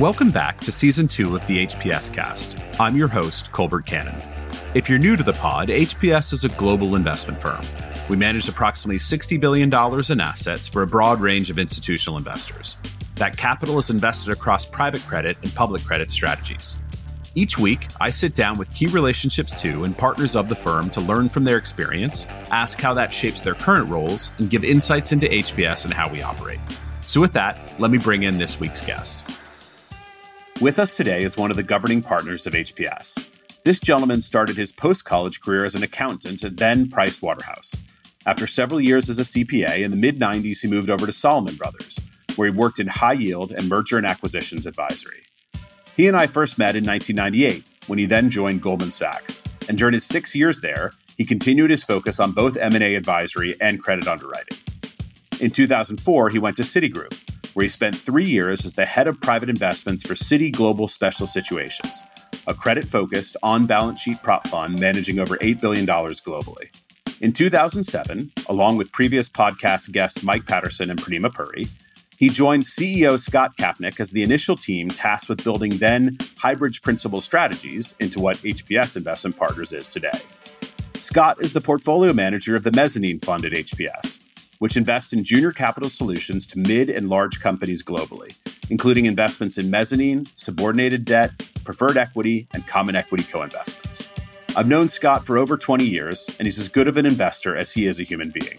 Welcome back to season two of the HPS cast. I'm your host, Colbert Cannon. If you're new to the pod, HPS is a global investment firm. We manage approximately $60 billion in assets for a broad range of institutional investors. That capital is invested across private credit and public credit strategies. Each week, I sit down with key relationships to and partners of the firm to learn from their experience, ask how that shapes their current roles, and give insights into HPS and how we operate. So, with that, let me bring in this week's guest. With us today is one of the governing partners of HPS. This gentleman started his post college career as an accountant at then Price Waterhouse. After several years as a CPA, in the mid 90s, he moved over to Salomon Brothers, where he worked in high yield and merger and acquisitions advisory. He and I first met in 1998 when he then joined Goldman Sachs. And during his 6 years there, he continued his focus on both M&A advisory and credit underwriting. In 2004, he went to Citigroup, where he spent 3 years as the head of private investments for Citi Global Special Situations, a credit-focused on-balance sheet prop fund managing over $8 billion globally. In 2007, along with previous podcast guests Mike Patterson and Purnima Puri, he joined CEO Scott Kapnick as the initial team tasked with building then Highbridge Principal Strategies into what HPS Investment Partners is today. Scot is the portfolio manager of the mezzanine fund at HPS, which invests in junior capital solutions to mid and large companies globally, including investments in mezzanine, subordinated debt, preferred equity, and common equity co investments. I've known Scot for over 20 years, and he's as good of an investor as he is a human being.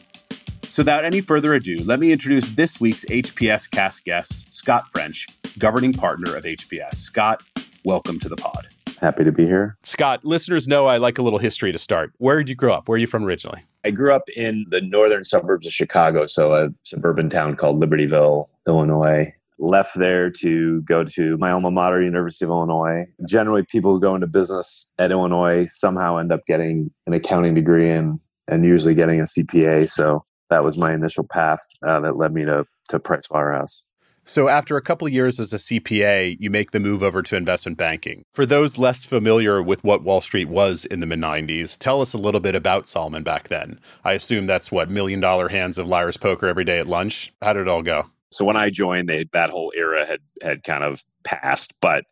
So, without any further ado, let me introduce this week's HPS cast guest, Scot French, governing partner of HPS. Scot, welcome to the pod. Happy to be here. Scot, listeners know I like a little history to start. Where did you grow up? Where are you from originally? I grew up in the northern suburbs of Chicago, so a suburban town called Libertyville, Illinois. Left there to go to my alma mater, University of Illinois. Generally, people who go into business at Illinois somehow end up getting an accounting degree and, and usually getting a CPA. So that was my initial path uh, that led me to to Price Waterhouse. So, after a couple of years as a CPA, you make the move over to investment banking. For those less familiar with what Wall Street was in the mid 90s, tell us a little bit about Salomon back then. I assume that's what million dollar hands of liar's poker every day at lunch. How did it all go? So, when I joined, they, that whole era had, had kind of passed, but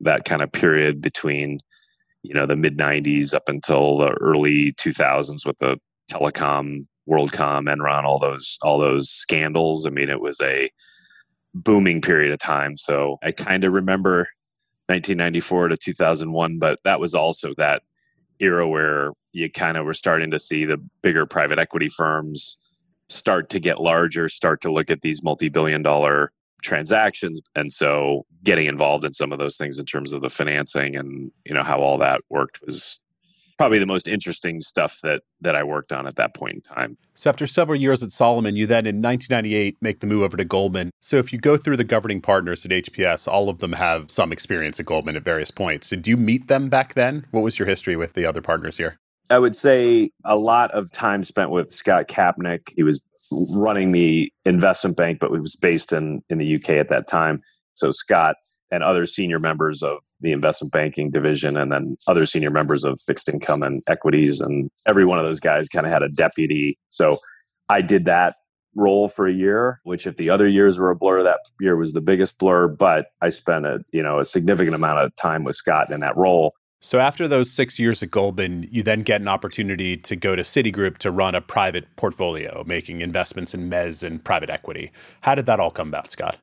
that kind of period between you know the mid 90s up until the early 2000s with the telecom WorldCom, Enron, all those all those scandals. I mean, it was a booming period of time. So I kind of remember 1994 to 2001, but that was also that era where you kind of were starting to see the bigger private equity firms start to get larger, start to look at these multi-billion dollar transactions and so getting involved in some of those things in terms of the financing and you know how all that worked was probably the most interesting stuff that that I worked on at that point in time. So after several years at Salomon, you then in 1998 make the move over to Goldman. So if you go through the governing partners at HPS, all of them have some experience at Goldman at various points. Did you meet them back then? What was your history with the other partners here? I would say a lot of time spent with Scott Kapnick. He was running the investment bank, but he was based in in the UK at that time. So Scott and other senior members of the investment banking division, and then other senior members of fixed income and equities. And every one of those guys kind of had a deputy. So I did that role for a year, which if the other years were a blur, that year was the biggest blur. But I spent a you know a significant amount of time with Scott in that role. So after those six years at Goldman, you then get an opportunity to go to Citigroup to run a private portfolio, making investments in mezz and private equity. How did that all come about, Scot?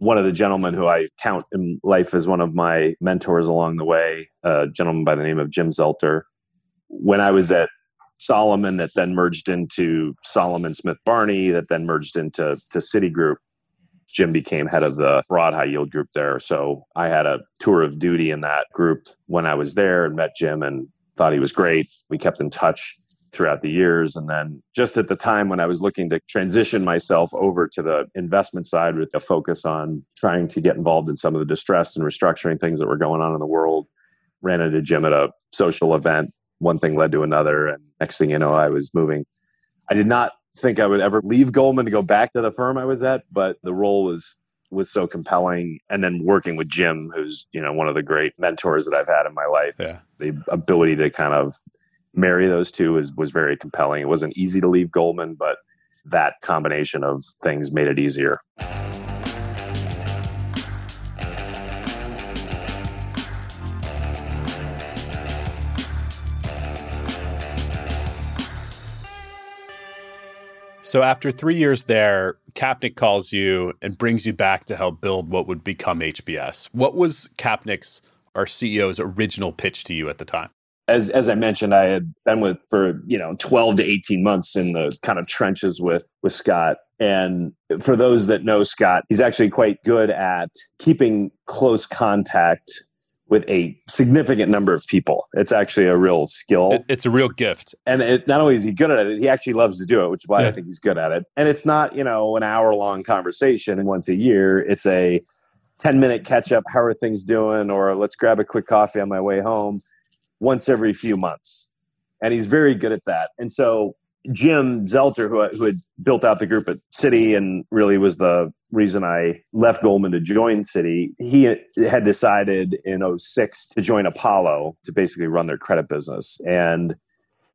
One of the gentlemen who I count in life as one of my mentors along the way, a gentleman by the name of Jim Zelter. When I was at Salomon, that then merged into Salomon Smith Barney, that then merged into to Citigroup. Jim became head of the broad high yield group there. So I had a tour of duty in that group when I was there and met Jim and thought he was great. We kept in touch throughout the years. And then just at the time when I was looking to transition myself over to the investment side with a focus on trying to get involved in some of the distress and restructuring things that were going on in the world, ran into Jim at a social event. One thing led to another. And next thing you know, I was moving. I did not think I would ever leave Goldman to go back to the firm I was at, but the role was was so compelling and then working with Jim who's you know one of the great mentors that I've had in my life yeah. the ability to kind of marry those two is, was very compelling. It wasn't easy to leave Goldman, but that combination of things made it easier. So after three years there, Kapnick calls you and brings you back to help build what would become HPS. What was Kapnick's, our CEO's, original pitch to you at the time? As, as I mentioned, I had been with for you know 12 to 18 months in the kind of trenches with with Scott. And for those that know Scott, he's actually quite good at keeping close contact with a significant number of people. It's actually a real skill. It, it's a real gift. And it, not only is he good at it, he actually loves to do it, which is why yeah. I think he's good at it. And it's not, you know, an hour long conversation once a year. It's a 10 minute catch up. How are things doing? Or let's grab a quick coffee on my way home once every few months. And he's very good at that. And so Jim Zelter, who, who had built out the group at Citi and really was the reason I left Goldman to join Citi, he had decided in 06 to join Apollo to basically run their credit business. And,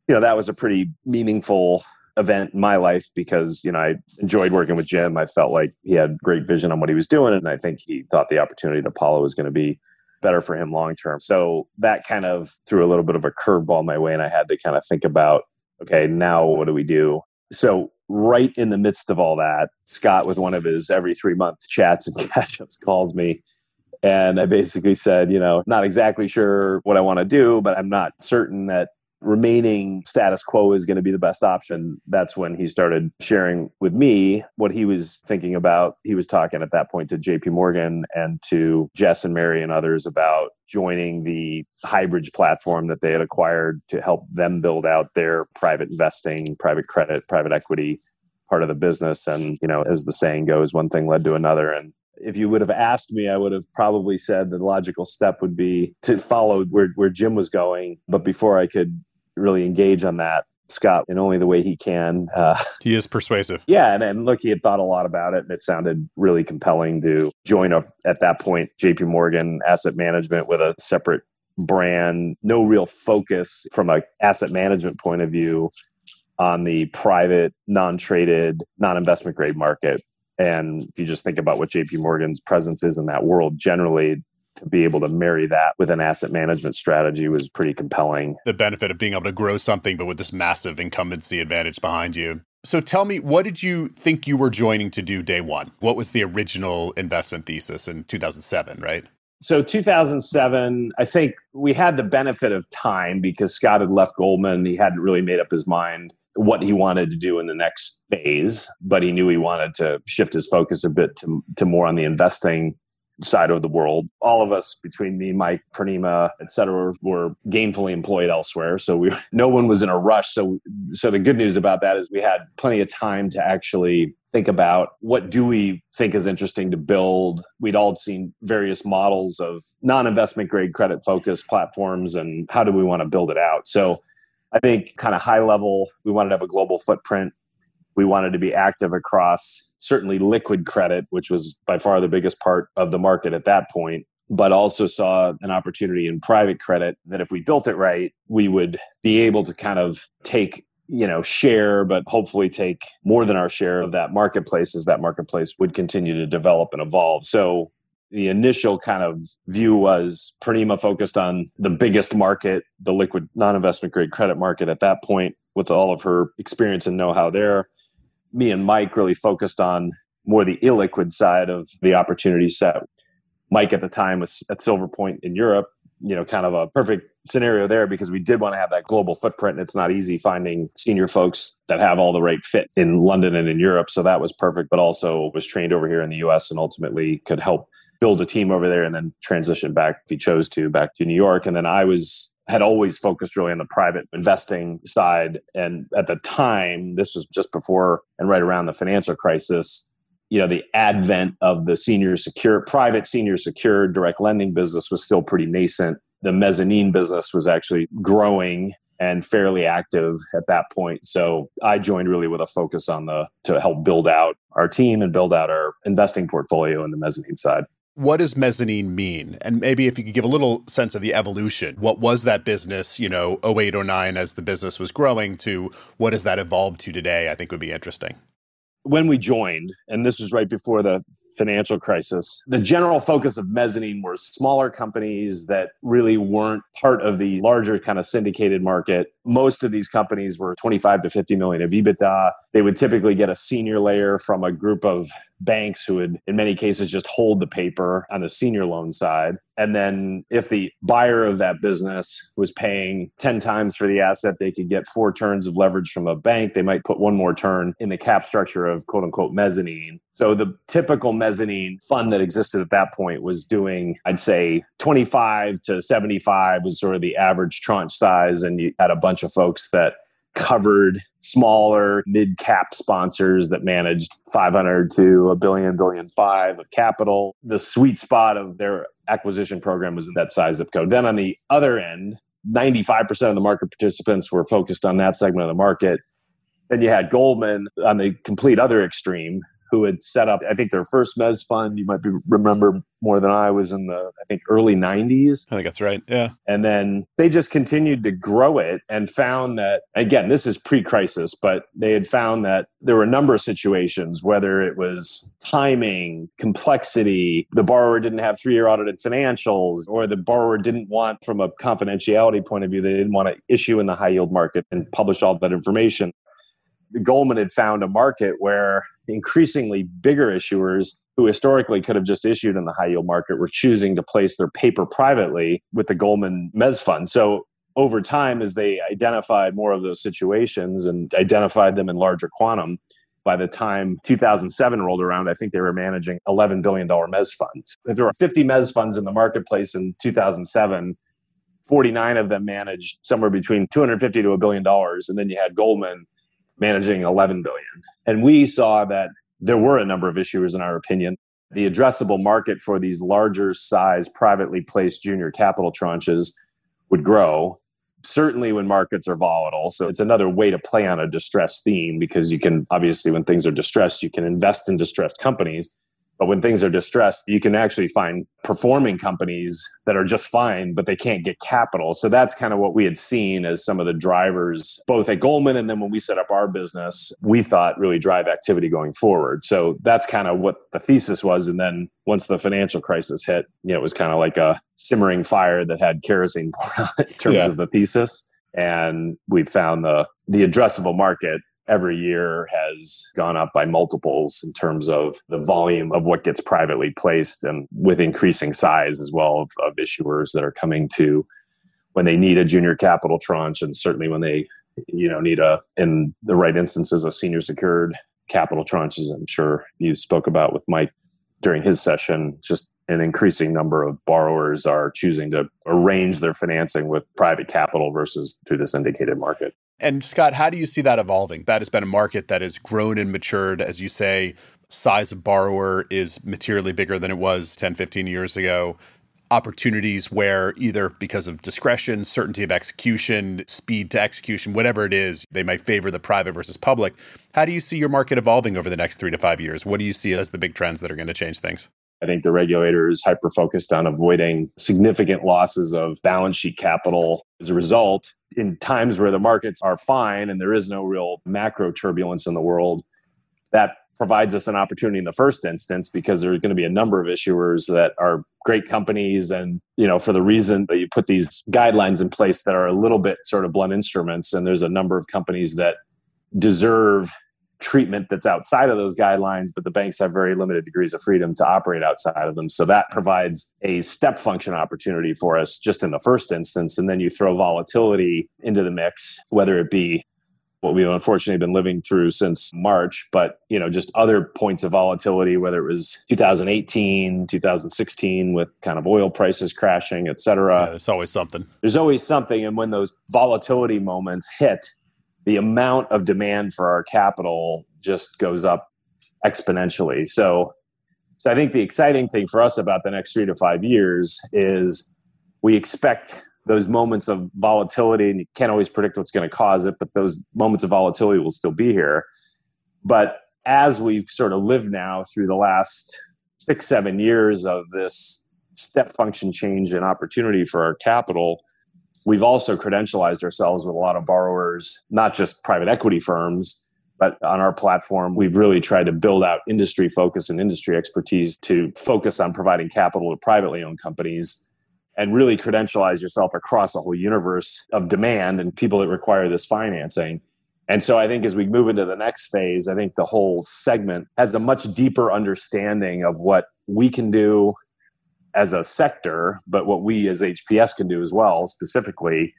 you know, that was a pretty meaningful event in my life because, you know, I enjoyed working with Jim. I felt like he had great vision on what he was doing. And I think he thought the opportunity at Apollo was going to be better for him long term. So that kind of threw a little bit of a curveball my way. And I had to kind of think about okay, now what do we do? So, right in the midst of all that, Scott, with one of his every three month chats and catch ups, calls me. And I basically said, you know, not exactly sure what I want to do, but I'm not certain that remaining status quo is going to be the best option. That's when he started sharing with me what he was thinking about. He was talking at that point to JP Morgan and to Jes and Mary and others about joining the Highbridge platform that they had acquired to help them build out their private investing, private credit, private equity part of the business. And, you know, as the saying goes, one thing led to another. And if you would have asked me, I would have probably said the logical step would be to follow where, where Jim was going. But before I could really engage on that. Scott in only the way he can. Uh, he is persuasive. Yeah, and, and look, he had thought a lot about it, and it sounded really compelling to join a, at that point J.P. Morgan Asset Management with a separate brand, no real focus from a asset management point of view on the private, non-traded, non-investment grade market. And if you just think about what JP Morgan's presence is in that world, generally to be able to marry that with an asset management strategy was pretty compelling. The benefit of being able to grow something, but with this massive incumbency advantage behind you. So tell me, what did you think you were joining to do day one? What was the original investment thesis in 2007, right? So 2007, I think we had the benefit of time because Scott had left Goldman. He hadn't really made up his mind what he wanted to do in the next phase, but he knew he wanted to shift his focus a bit to, to more on the investing side of the world. All of us, between me, Mike, Purnima, et cetera, were gainfully employed elsewhere. So we, no one was in a rush. So, so the good news about that is we had plenty of time to actually think about what do we think is interesting to build. We'd all seen various models of non-investment grade credit focused platforms and how do we want to build it out. So I think kind of high level, we wanted to have a global footprint. We wanted to be active across certainly liquid credit, which was by far the biggest part of the market at that point, but also saw an opportunity in private credit that if we built it right, we would be able to kind of take you know share but hopefully take more than our share of that marketplace as that marketplace would continue to develop and evolve. So the initial kind of view was Purnima focused on the biggest market, the liquid non-investment grade credit market at that point, with all of her experience and know-how there me and Mike really focused on more the illiquid side of the opportunity set. Mike at the time was at Silver Point in Europe, you know, kind of a perfect scenario there because we did want to have that global footprint. And it's not easy finding senior folks that have all the right fit in London and in Europe. So that was perfect, but also was trained over here in the US and ultimately could help build a team over there and then transition back if he chose to back to New York. And then I was had always focused really on the private investing side. And at the time, this was just before and right around the financial crisis, you know, the advent of the senior secure, private senior secured direct lending business was still pretty nascent. The mezzanine business was actually growing and fairly active at that point. So I joined really with a focus on the to help build out our team and build out our investing portfolio in the mezzanine side what does mezzanine mean? And maybe if you could give a little sense of the evolution. What was that business, you know, 08, 09 as the business was growing to what has that evolved to today, I think would be interesting. When we joined, and this was right before the financial crisis, the general focus of mezzanine were smaller companies that really weren't part of the larger kind of syndicated market most of these companies were 25 to 50 million of EBITDA. They would typically get a senior layer from a group of banks who would, in many cases, just hold the paper on the senior loan side. And then if the buyer of that business was paying 10 times for the asset, they could get four turns of leverage from a bank. They might put one more turn in the cap structure of quote unquote mezzanine. So the typical mezzanine fund that existed at that point was doing, I'd say 25 to 75 was sort of the average tranche size. And you had a bunch of folks that covered smaller mid cap sponsors that managed 500 to a billion, billion five of capital. The sweet spot of their acquisition program was in that size zip code. Then on the other end, 95% of the market participants were focused on that segment of the market. Then you had Goldman on the complete other extreme, who had set up, I think their first Mez fund, you might be remember more than I was in the, I think early 90s. I think that's right. Yeah. And then they just continued to grow it and found that, again, this is pre crisis, but they had found that there were a number of situations, whether it was timing, complexity, the borrower didn't have three year audited financials, or the borrower didn't want, from a confidentiality point of view, they didn't want to issue in the high yield market and publish all that information. Goldman had found a market where increasingly bigger issuers who historically could have just issued in the high yield market were choosing to place their paper privately with the Goldman Mez Fund. So over time, as they identified more of those situations and identified them in larger quantum, by the time 2007 rolled around, I think they were managing $11 billion Mez funds. If there were 50 Mez funds in the marketplace in 2007, 49 of them managed somewhere between 250 to a billion dollars. And then you had Goldman managing 11 billion. And we saw that there were a number of issuers in our opinion. The addressable market for these larger size privately placed junior capital tranches would grow certainly when markets are volatile. So it's another way to play on a distress theme because you can obviously when things are distressed, you can invest in distressed companies but when things are distressed, you can actually find performing companies that are just fine, but they can't get capital. So that's kind of what we had seen as some of the drivers, both at Goldman and then when we set up our business, we thought really drive activity going forward. So that's kind of what the thesis was. And then once the financial crisis hit, you know, it was kind of like a simmering fire that had kerosene poured on it in terms yeah. of the thesis. And we found the the addressable market every year has gone up by multiples in terms of the volume of what gets privately placed and with increasing size as well of, of issuers that are coming to when they need a junior capital tranche and certainly when they you know need a in the right instances a senior secured capital tranches i'm sure you spoke about with mike during his session just an increasing number of borrowers are choosing to arrange their financing with private capital versus through the syndicated market and Scot, how do you see that evolving? That has been a market that has grown and matured. As you say, size of borrower is materially bigger than it was 10, 15 years ago. Opportunities where either because of discretion, certainty of execution, speed to execution, whatever it is, they might favor the private versus public. How do you see your market evolving over the next three to five years? What do you see as the big trends that are going to change things? I think the regulator is hyper focused on avoiding significant losses of balance sheet capital as a result. In times where the markets are fine and there is no real macro turbulence in the world, that provides us an opportunity in the first instance because there's going to be a number of issuers that are great companies and you know for the reason that you put these guidelines in place that are a little bit sort of blunt instruments and there's a number of companies that deserve treatment that's outside of those guidelines, but the banks have very limited degrees of freedom to operate outside of them. So that provides a step function opportunity for us just in the first instance. And then you throw volatility into the mix, whether it be what we've unfortunately been living through since March, but you know, just other points of volatility, whether it was 2018, 2016 with kind of oil prices crashing, et cetera. Yeah, there's always something. There's always something. And when those volatility moments hit, the amount of demand for our capital just goes up exponentially. So, so I think the exciting thing for us about the next three to five years is we expect those moments of volatility, and you can't always predict what's going to cause it, but those moments of volatility will still be here. But as we've sort of lived now through the last six, seven years of this step function change and opportunity for our capital, We've also credentialized ourselves with a lot of borrowers, not just private equity firms, but on our platform, we've really tried to build out industry focus and industry expertise to focus on providing capital to privately owned companies. And really credentialize yourself across a whole universe of demand and people that require this financing. And so I think as we move into the next phase, I think the whole segment has a much deeper understanding of what we can do as a sector, but what we as HPS can do as well, specifically,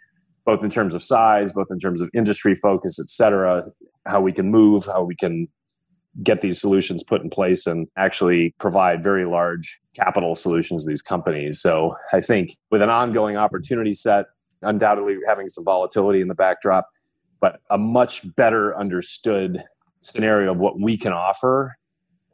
both in terms of size, both in terms of industry focus, et cetera, how we can move, how we can get these solutions put in place and actually provide very large capital solutions to these companies. So I think with an ongoing opportunity set, undoubtedly having some volatility in the backdrop, but a much better understood scenario of what we can offer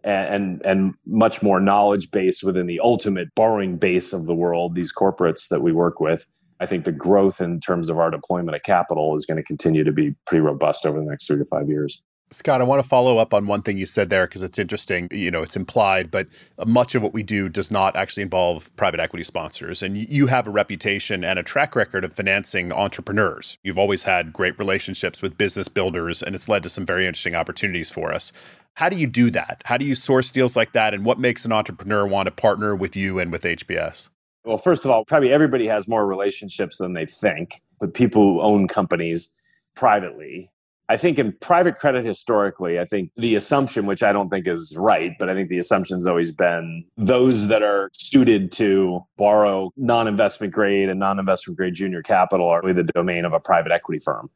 and and much more knowledge base within the ultimate borrowing base of the world these corporates that we work with i think the growth in terms of our deployment of capital is going to continue to be pretty robust over the next 3 to 5 years Scot, I want to follow up on one thing you said there because it's interesting. You know, it's implied, but uh, much of what we do does not actually involve private equity sponsors. And you have a reputation and a track record of financing entrepreneurs. You've always had great relationships with business builders, and it's led to some very interesting opportunities for us. How do you do that? How do you source deals like that? And what makes an entrepreneur want to partner with you and with HPS? Well, first of all, probably everybody has more relationships than they think but people who own companies privately I think in private credit historically, I think the assumption, which I don't think is right, but I think the assumption's always been those that are suited to borrow non investment grade and non investment grade junior capital are really the domain of a private equity firm.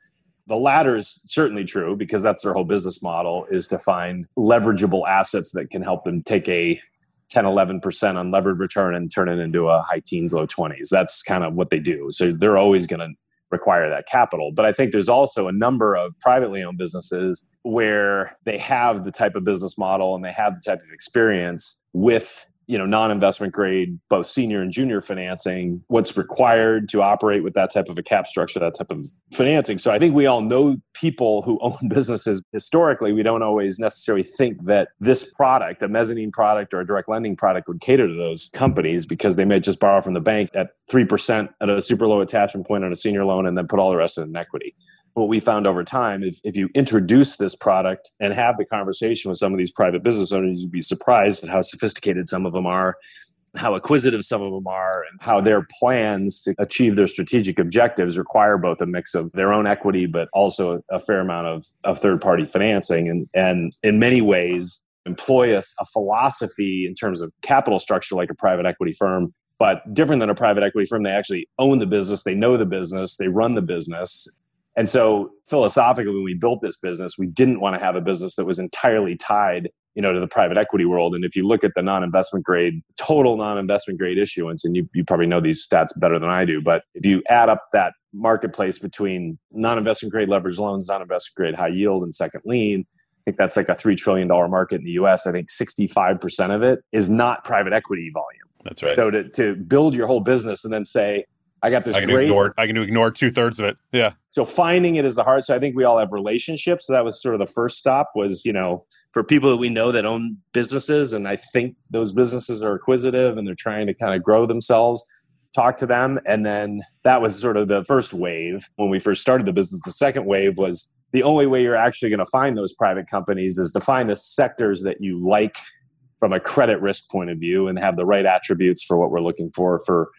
The latter is certainly true because that's their whole business model is to find leverageable assets that can help them take a 10 11% unlevered return and turn it into a high teens low 20s that's kind of what they do so they're always going to require that capital. But I think there's also a number of privately owned businesses where they have the type of business model and they have the type of experience with you know non-investment grade both senior and junior financing what's required to operate with that type of a cap structure that type of financing. So i think we all know people who own businesses historically. We don't always necessarily think that this product a mezzanine product or a direct lending product would cater to those companies because they may just borrow from the bank at 3% at a super low attachment point on a senior loan and then put all the rest in equity what we found over time if, if you introduce this product and have the conversation with some of these private business owners you'd be surprised at how sophisticated some of them are how acquisitive some of them are and how their plans to achieve their strategic objectives require both a mix of their own equity but also a fair amount of, of third party financing. And, and in many ways employ a, a philosophy in terms of capital structure like a private equity firm but different than a private equity firm they actually own the business they know the business they run the business and so philosophically, when we built this business, we didn't want to have a business that was entirely tied, you know, to the private equity world. And if you look at the non-investment grade, total non-investment grade issuance, and you, you probably know these stats better than I do, but if you add up that marketplace between non-investment grade leverage loans, non-investment grade high yield, and second lien, I think that's like a $3 trillion market in the US. I think 65% of it is not private equity volume. That's right. So to, to build your whole business and then say, I got this I can great. Ignore, I can ignore two thirds of it. Yeah. So finding it is the hard. So I think we all have relationships. So that was sort of the first stop. Was you know for people that we know that own businesses, and I think those businesses are acquisitive and they're trying to kind of grow themselves. Talk to them, and then that was sort of the first wave when we first started the business. The second wave was the only way you're actually going to find those private companies is to find the sectors that you like from a credit risk point of view and have the right attributes for what we're looking for for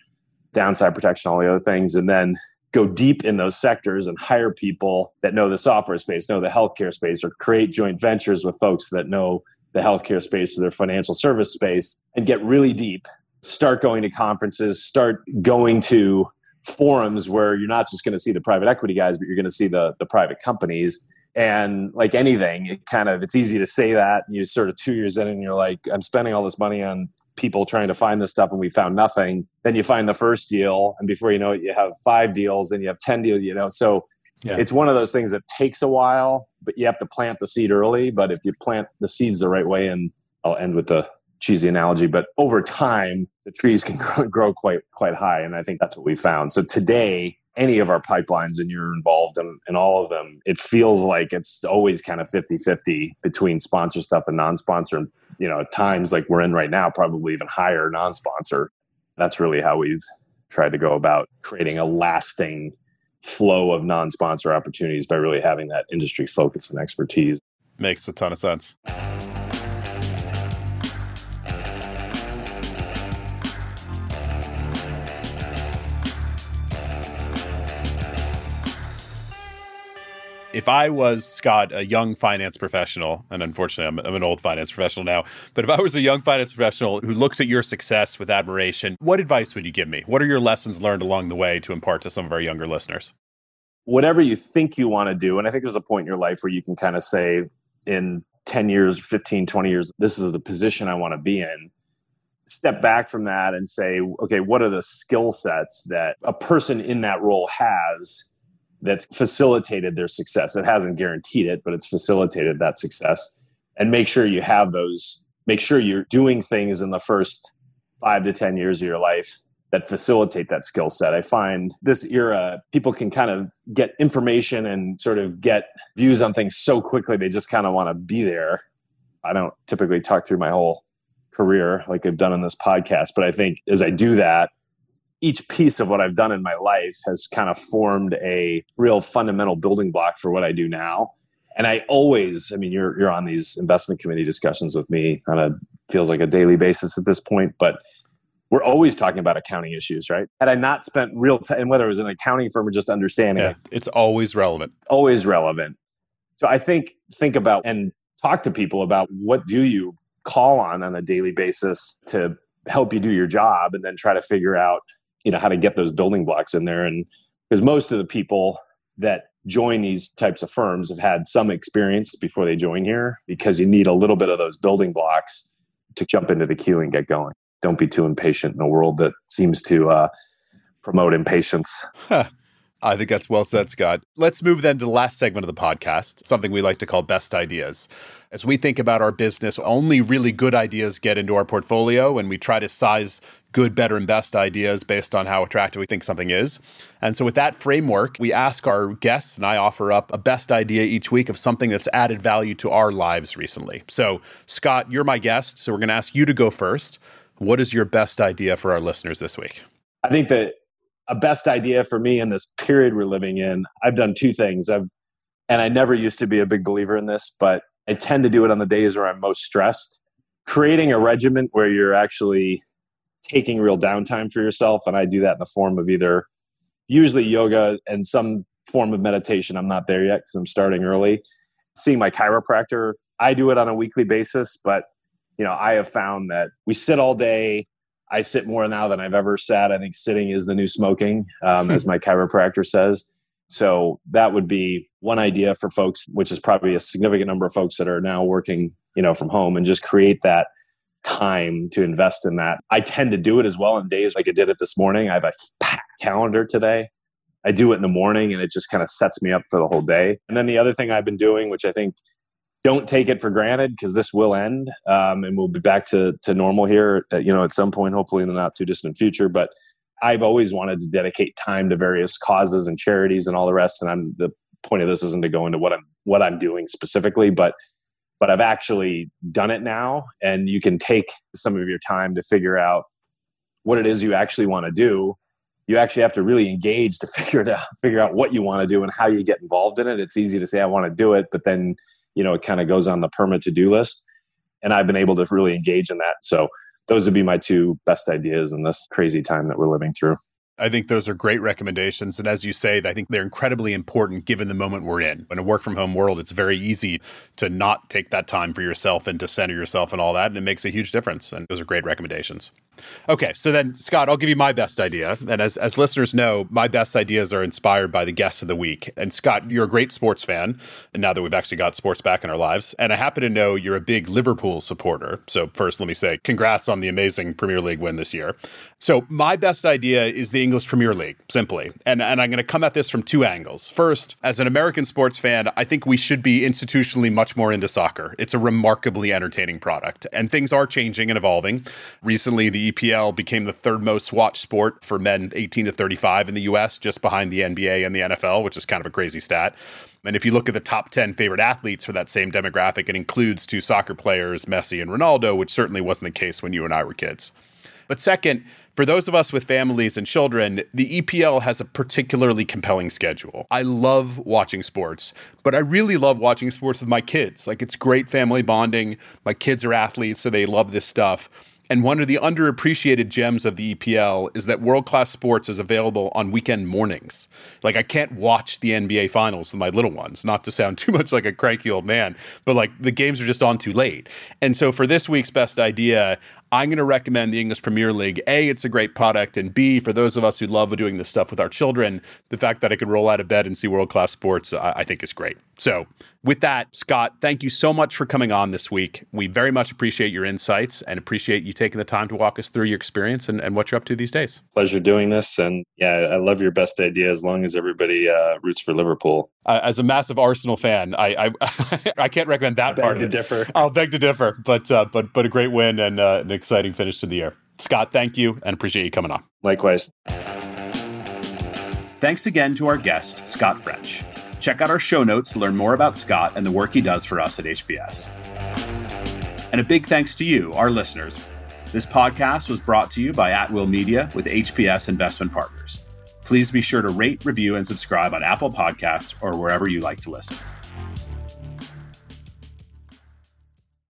downside protection, all the other things, and then go deep in those sectors and hire people that know the software space, know the healthcare space, or create joint ventures with folks that know the healthcare space or their financial service space and get really deep. Start going to conferences, start going to forums where you're not just going to see the private equity guys, but you're going to see the, the private companies. And like anything, it kind of it's easy to say that. And you sort of two years in and you're like, I'm spending all this money on people trying to find this stuff and we found nothing. Then you find the first deal, and before you know it, you have five deals and you have 10 deals, you know. So yeah. it's one of those things that takes a while, but you have to plant the seed early. But if you plant the seeds the right way, and I'll end with the cheesy analogy, but over time, the trees can grow, grow quite quite high. And I think that's what we found. So today, any of our pipelines and you're involved in, in all of them, it feels like it's always kind of 50 50 between sponsor stuff and non sponsor. You know, times like we're in right now, probably even higher non sponsor. That's really how we've tried to go about creating a lasting flow of non sponsor opportunities by really having that industry focus and expertise. Makes a ton of sense. If I was, Scot, a young finance professional, and unfortunately I'm, I'm an old finance professional now, but if I was a young finance professional who looks at your success with admiration, what advice would you give me? What are your lessons learned along the way to impart to some of our younger listeners? Whatever you think you want to do, and I think there's a point in your life where you can kind of say, in 10 years, 15, 20 years, this is the position I want to be in step back from that and say, okay, what are the skill sets that a person in that role has that's facilitated their success? It hasn't guaranteed it, but it's facilitated that success. And make sure you have those, make sure you're doing things in the first five to 10 years of your life that facilitate that skill set. I find this era, people can kind of get information and sort of get views on things so quickly, they just kind of want to be there. I don't typically talk through my whole career like I've done in this podcast. But I think as I do that, each piece of what I've done in my life has kind of formed a real fundamental building block for what I do now. And I always, I mean, you're you're on these investment committee discussions with me on a feels like a daily basis at this point, but we're always talking about accounting issues, right? Had I not spent real time, and whether it was an accounting firm or just understanding yeah, it, it's always relevant. Always relevant. So I think think about and talk to people about what do you call on on a daily basis to help you do your job and then try to figure out you know how to get those building blocks in there. And because most of the people that join these types of firms have had some experience before they join here because you need a little bit of those building blocks to jump into the queue and get going. Don't be too impatient in a world that seems to uh, promote impatience. Huh. I think that's well said, Scot. Let's move then to the last segment of the podcast, something we like to call best ideas. As we think about our business, only really good ideas get into our portfolio, and we try to size good, better, and best ideas based on how attractive we think something is. And so, with that framework, we ask our guests, and I offer up a best idea each week of something that's added value to our lives recently. So, Scot, you're my guest, so we're going to ask you to go first. What is your best idea for our listeners this week? I think that a best idea for me in this period we're living in, I've done two things. I've and I never used to be a big believer in this, but I tend to do it on the days where I'm most stressed. Creating a regiment where you're actually taking real downtime for yourself, and I do that in the form of either usually yoga and some form of meditation. I'm not there yet because I'm starting early. Seeing my chiropractor, I do it on a weekly basis, but you know, I have found that we sit all day, I sit more now than I've ever sat. I think sitting is the new smoking, um, as my chiropractor says. So that would be one idea for folks, which is probably a significant number of folks that are now working, you know, from home, and just create that time to invest in that. I tend to do it as well in days like I did it this morning. I have a calendar today. I do it in the morning, and it just kind of sets me up for the whole day. And then the other thing I've been doing, which I think don't take it for granted because this will end um, and we'll be back to, to normal here at, you know at some point hopefully in the not too distant future but i've always wanted to dedicate time to various causes and charities and all the rest and i'm the point of this isn't to go into what i'm what i'm doing specifically but but i've actually done it now and you can take some of your time to figure out what it is you actually want to do. You actually have to really engage to figure it out figure out what you want to do and how you get involved in it. It's easy to say i want to do it but then you know it kind of goes on the permit to do list and i've been able to really engage in that so those would be my two best ideas in this crazy time that we're living through I think those are great recommendations. And as you say, I think they're incredibly important given the moment we're in. In a work from home world, it's very easy to not take that time for yourself and to center yourself and all that. And it makes a huge difference. And those are great recommendations. Okay, so then Scot, I'll give you my best idea. And as, as listeners know, my best ideas are inspired by the guests of the week. And Scot, you're a great sports fan, and now that we've actually got sports back in our lives. And I happen to know you're a big Liverpool supporter. So first, let me say congrats on the amazing Premier League win this year. So my best idea is the English Premier League, simply. And, and I'm going to come at this from two angles. First, as an American sports fan, I think we should be institutionally much more into soccer. It's a remarkably entertaining product, and things are changing and evolving. Recently, the EPL became the third most watched sport for men 18 to 35 in the US, just behind the NBA and the NFL, which is kind of a crazy stat. And if you look at the top 10 favorite athletes for that same demographic, it includes two soccer players, Messi and Ronaldo, which certainly wasn't the case when you and I were kids. But second, for those of us with families and children, the EPL has a particularly compelling schedule. I love watching sports, but I really love watching sports with my kids. Like it's great family bonding. My kids are athletes, so they love this stuff. And one of the underappreciated gems of the EPL is that world class sports is available on weekend mornings. Like, I can't watch the NBA finals with my little ones, not to sound too much like a cranky old man, but like the games are just on too late. And so for this week's best idea, I'm going to recommend the English Premier League. A, it's a great product. And B, for those of us who love doing this stuff with our children, the fact that I can roll out of bed and see world class sports, I, I think is great. So, with that, Scot, thank you so much for coming on this week. We very much appreciate your insights and appreciate you taking the time to walk us through your experience and, and what you're up to these days. Pleasure doing this. And yeah, I love your best idea as long as everybody uh, roots for Liverpool. Uh, as a massive Arsenal fan, I I, I can't recommend that beg part to of it. differ. I'll beg to differ, but uh, but but a great win and uh, an exciting finish to the year. Scot, thank you and appreciate you coming on. Likewise. Thanks again to our guest, Scot French. Check out our show notes to learn more about Scot and the work he does for us at HPS. And a big thanks to you, our listeners. This podcast was brought to you by At Will Media with HPS Investment Partners. Please be sure to rate, review, and subscribe on Apple Podcasts or wherever you like to listen.